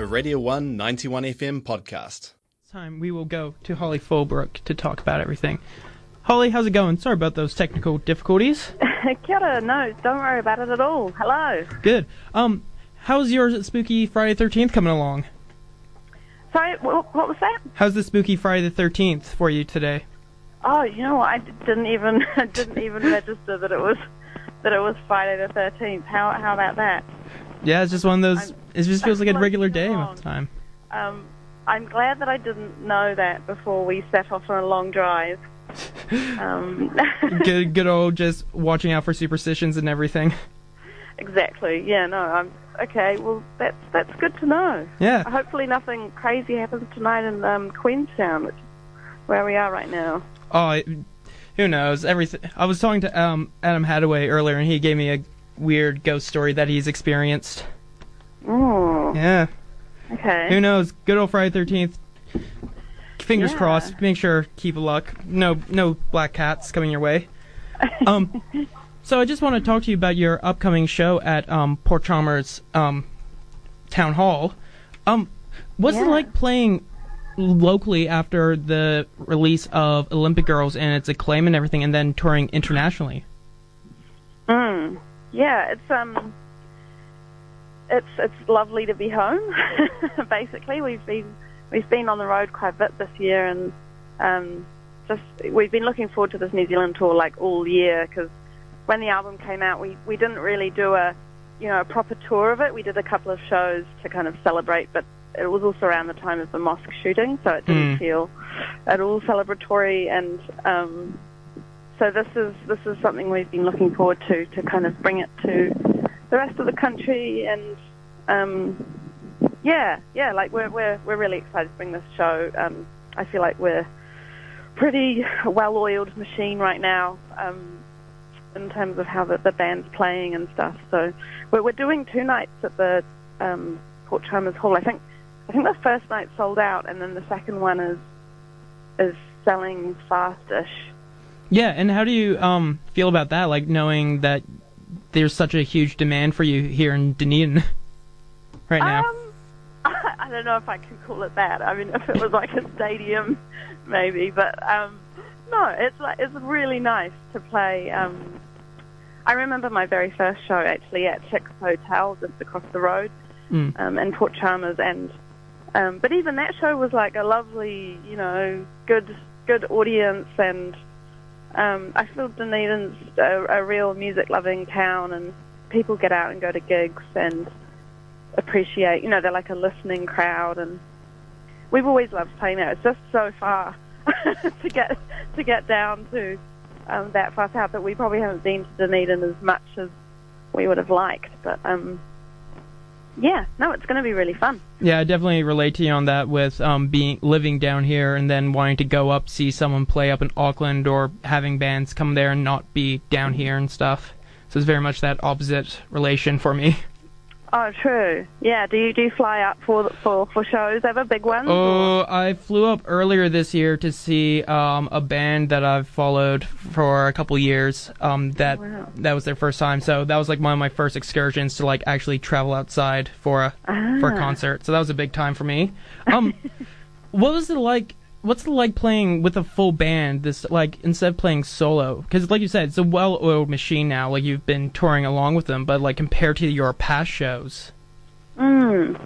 a Radio 1 91 FM podcast. time we will go to Hollie Fullbrook to talk about everything. Hollie, how's it going? Sorry about those technical difficulties. Kia ora, no, don't worry about it at all. Hello. Good. Um, how's your spooky Friday Thirteenth coming along? Sorry, what, what was that? How's the spooky Friday the Thirteenth for you today? Oh, you know what? I d- didn't even I didn't even register that it was that it was Friday the thirteenth. How how about that? Yeah, it's just one of those. It just feels like a regular day along. most time. Um, I'm glad that I didn't know that before we set off on a long drive. Um, Good, good old just watching out for superstitions and everything. exactly. Yeah. No. I'm okay. Well, that's that's good to know. Yeah. Hopefully, nothing crazy happens tonight in um, Queenstown, which is where we are right now. Oh, it- who knows? Everything. I was talking to um Adam Hadaway earlier, and he gave me a weird ghost story that he's experienced. Oh. Yeah. Okay. Who knows? Good old Friday Thirteenth. Fingers Yeah. crossed. Make sure keep a luck. No, no black cats coming your way. Um, so I just want to talk to you about your upcoming show at um Port Chalmers um town hall. Um, what's it like playing locally after the release of Olympic Girls and its acclaim and everything, and then touring internationally? Mm. Yeah, it's um, it's it's lovely to be home. Basically, we've been we've been on the road quite a bit this year, and um, just we've been looking forward to this New Zealand tour like all year because when the album came out, we we didn't really do a you know a proper tour of it. We did a couple of shows to kind of celebrate, but it was also around the time of the mosque shooting, so it didn't Mm. feel at all celebratory and. Um, so this is this is something we've been looking forward to to kind of bring it to the rest of the country and um, yeah yeah like we're we're we're really excited to bring this show. Um, I feel like we're pretty well-oiled machine right now um, in terms of how the, the band's playing and stuff. So we're we're doing two nights at the um, Port Chalmers Hall. I think I think the first night sold out and then the second one is is selling fast-ish. Yeah, and how do you um feel about that? Like knowing that there's such a huge demand for you here in Dunedin right now. Um, I don't know if I can call it that. I mean, if it was like a stadium, maybe. But um, no, it's like it's really nice to play. Um, I remember my very first show actually at Chick's Hotel just across the road Mm. um, in Port Chalmers, and um, but even that show was like a lovely, you know, good good audience, and um, I feel Dunedin's a, a real music-loving town, and people get out and go to gigs and appreciate, you know, they're like a listening crowd, and we've always loved playing there. It's just so far to get to get down to um, that far south that we probably haven't been to Dunedin as much as we would have liked, but um, yeah, no, it's going to be really fun. Yeah, I definitely relate to you on that with um being living down here and then wanting to go up see someone play up in Auckland or having bands come there and not be down here and stuff. So it's very much that opposite relation for me. Oh, true. Yeah. Do you do you fly up for for for shows ever? Big ones? or- Oh, I flew up earlier this year to see um, a band that I've followed for a couple years. Um, that Wow. that was their first time, so that was like one of my first excursions to like actually travel outside for a for a Ah. concert. So that was a big time for me. Um, what was it like? What's it like playing with a full band? This like instead of playing solo, because like you said, it's a well-oiled machine now. Like you've been touring along with them, but like compared to your past shows. Mm.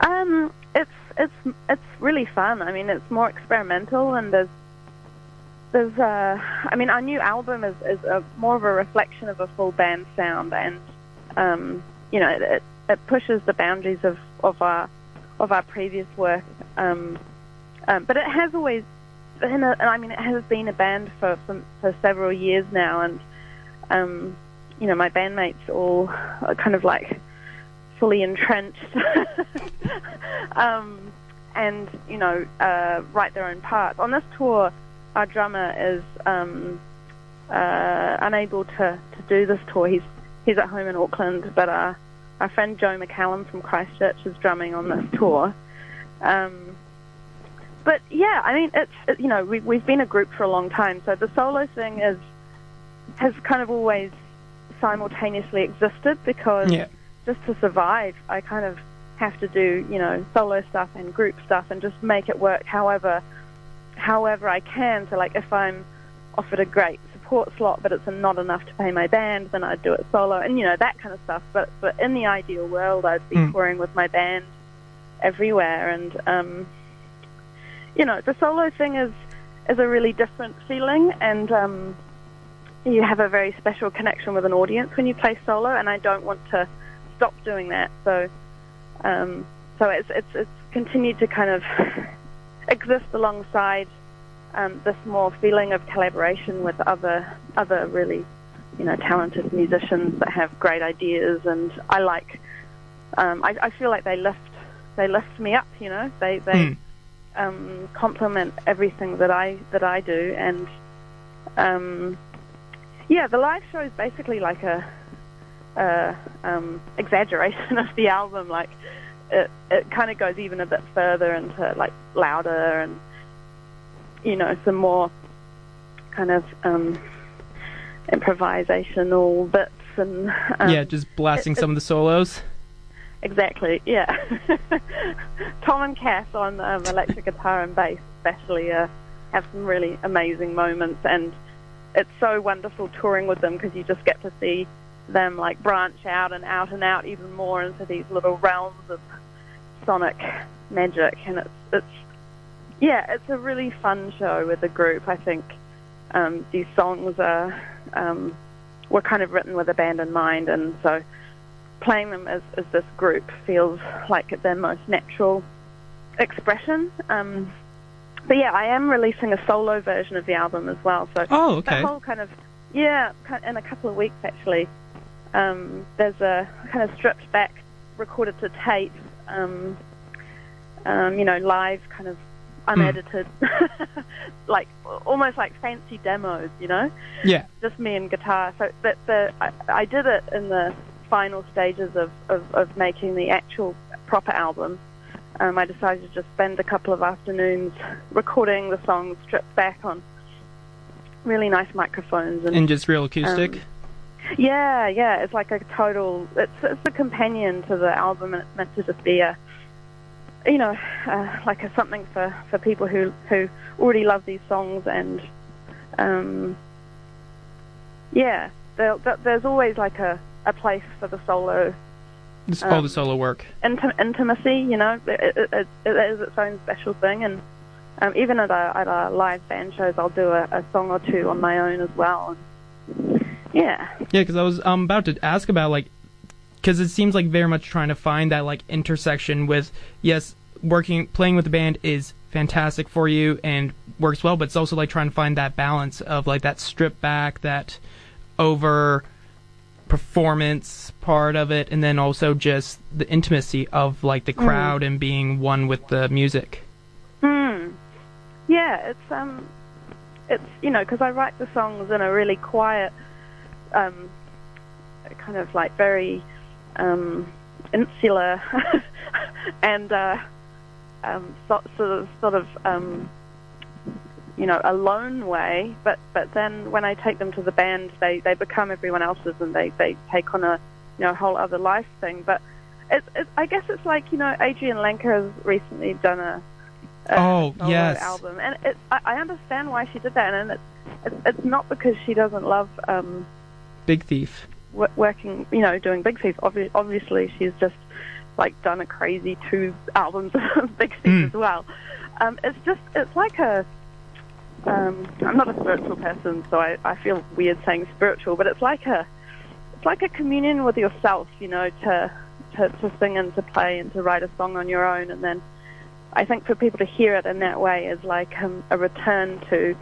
Um, it's it's it's really fun. I mean, it's more experimental, and there's there's uh, I mean, our new album is is a, more of a reflection of a full band sound, and um, you know, it it pushes the boundaries of of our of our previous work. Um, um, but it has always been a, I mean, it has been a band for for, for several years now, and um, you know, my bandmates all are kind of like fully entrenched um, and you know uh, write their own parts. On this tour, our drummer is um, uh, unable to, to do this tour. He's he's at home in Auckland, but uh, our friend Joe McCallum from Christchurch is drumming on this tour. Um, but yeah, I mean, it's it, you know we, we've been a group for a long time, so the solo thing is has kind of always simultaneously existed because Yeah. just to survive, I kind of have to do you know solo stuff and group stuff and just make it work however however I can. So like if I'm offered a great support slot, but it's not enough to pay my band, then I'd do it solo, and you know that kind of stuff. But but in the ideal world, I'd be Mm. touring with my band everywhere, and um, you know the solo thing is is a really different feeling, and um, you have a very special connection with an audience when you play solo, and I don't want to stop doing that. So um, so it's it's it's continued to kind of exist alongside um, this more feeling of collaboration with other other really you know talented musicians that have great ideas, and I like. Um, I, I feel like they lift they lift me up. You know, they they Hmm. Um, complement everything that I that I do, and um, yeah, the live show is basically like a, a um, exaggeration of the album. Like it it kind of goes even a bit further into like louder and you know some more kind of um, improvisational bits and um, yeah, just blasting some of the solos. Exactly, yeah. Tom and Cass on um, electric guitar and bass, especially, uh, have some really amazing moments, and it's so wonderful touring with them because you just get to see them like branch out and out and out even more into these little realms of sonic magic, and it's it's yeah, it's a really fun show with the group. I think um, these songs are um, were kind of written with a band in mind, and so playing them as, as this group feels like their most natural expression. Um, but yeah, I am releasing a solo version of the album as well. So Oh, okay. that whole kind of yeah, in a couple of weeks actually. Um, there's a kind of stripped back, recorded to tape, um, um, you know, live kind of unedited, like almost like fancy demos, you know Yeah. just me and guitar. So that the I, I did it in the final stages of, of, of making the actual proper album. Um, I decided to just spend a couple of afternoons recording the songs stripped back on really nice microphones and, And just real acoustic. Um, yeah, yeah, it's like a total. It's it's a companion to the album, and it's meant to just be a, you know, uh, like a something for, for people who who already love these songs, and um, yeah, there, there- there's always like a, a place for the solo just all um, the solo work. inti- intimacy. You know, it, it, it, it is its own special thing, and um, even at our, at our live band shows, I'll do a, a song or two on my own as well. And, yeah. Yeah, because I was um, about to ask about like, because it seems like very much trying to find that like intersection with yes, working playing with the band is fantastic for you and works well, but it's also like trying to find that balance of like that strip back, that over performance part of it, and then also just the intimacy of like the crowd and being one with the music. Hmm. Yeah, it's um, it's you know because I write the songs in a really quiet, um, kind of like very um, insular and uh, um, so, sort of sort of um, you know a lone way. But but then when I take them to the band, they they become everyone else's and they they take on a you know whole other life thing. But it's, it's I guess it's like you know Adrianne Lenker has recently done a a Oh, solo yes. album, and it, I, I understand why she did that, and it's it's, it's not because she doesn't love um, Big Thief. wo- working, you know, doing Big Thief. Obvi- obviously, she's just like done a crazy two albums of Big Thief Mm. as well. Um, it's just it's like a um, I'm not a spiritual person, so I, I feel weird saying spiritual, but it's like a it's like a communion with yourself, you know, to to, to sing and to play and to write a song on your own, and then I think for people to hear it in that way is like um, a return to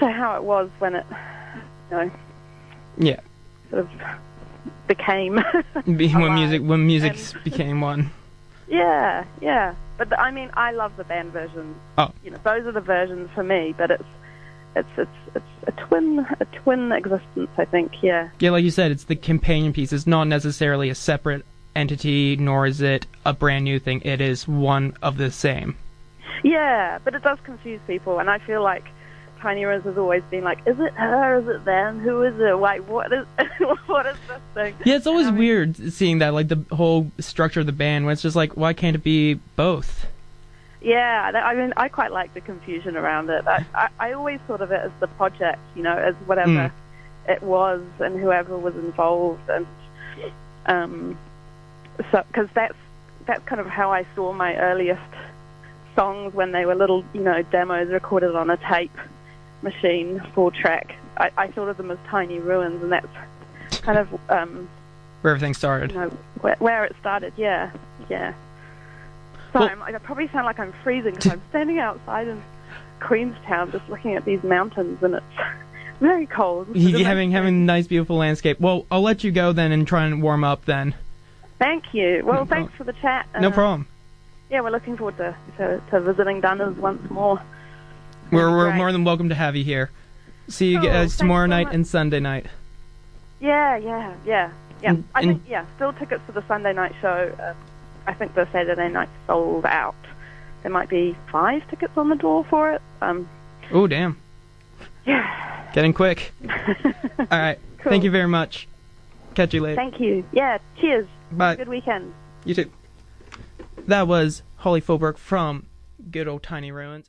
to how it was when it, you know, Yeah, sort of became. Be- when music when music And- became one. yeah, yeah. But the, I mean, I love the band versions. Oh. You know, those are the versions for me. But it's it's it's it's a twin a twin existence. I think. Yeah. Yeah, like you said, it's the companion piece. It's not necessarily a separate entity, nor is it a brand new thing. It is one of the same. Yeah, but it does confuse people, and I feel like Tiny Ruins has always been like, is it her? Is it them? Who is it? Like, what is what is this thing? Yeah, it's always I mean- weird seeing that, like the whole structure of the band, when it's just like, why can't it be both? Yeah, I mean, I quite like the confusion around it. I, I, I always thought of it as the project, you know, as whatever Mm. it was and whoever was involved, and um, so because that's that's kind of how I saw my earliest songs when they were little, you know, demos recorded on a tape machine, four track. I, I thought of them as tiny ruins, and that's kind of um, Where everything started. you know, where, where it started. Yeah, yeah. Well- I'm, I probably sound like I'm freezing because I'm standing outside in Queenstown just looking at these mountains and it's very cold. You nice having having a nice, beautiful landscape. Well, I'll let you go then and try and warm up then. Thank you. Well, No thanks for the chat. No Uh, problem. Yeah, we're looking forward to, to, to visiting Dunners once more. We're we're Right. more than welcome to have you here. See you Oh, guys tomorrow so night much. and Sunday night. Yeah, yeah, yeah, yeah. And- I think yeah, still tickets for the Sunday night show. Um, I think the Saturday night sold out. There might be five tickets on the door for it. Um, Oh damn, yeah. getting quick. All right, Cool. thank you very much. Catch you later. Thank you. Yeah. Cheers. Bye. Good weekend. You too. That was Hollie Fullbrook from Good Old Tiny Ruins.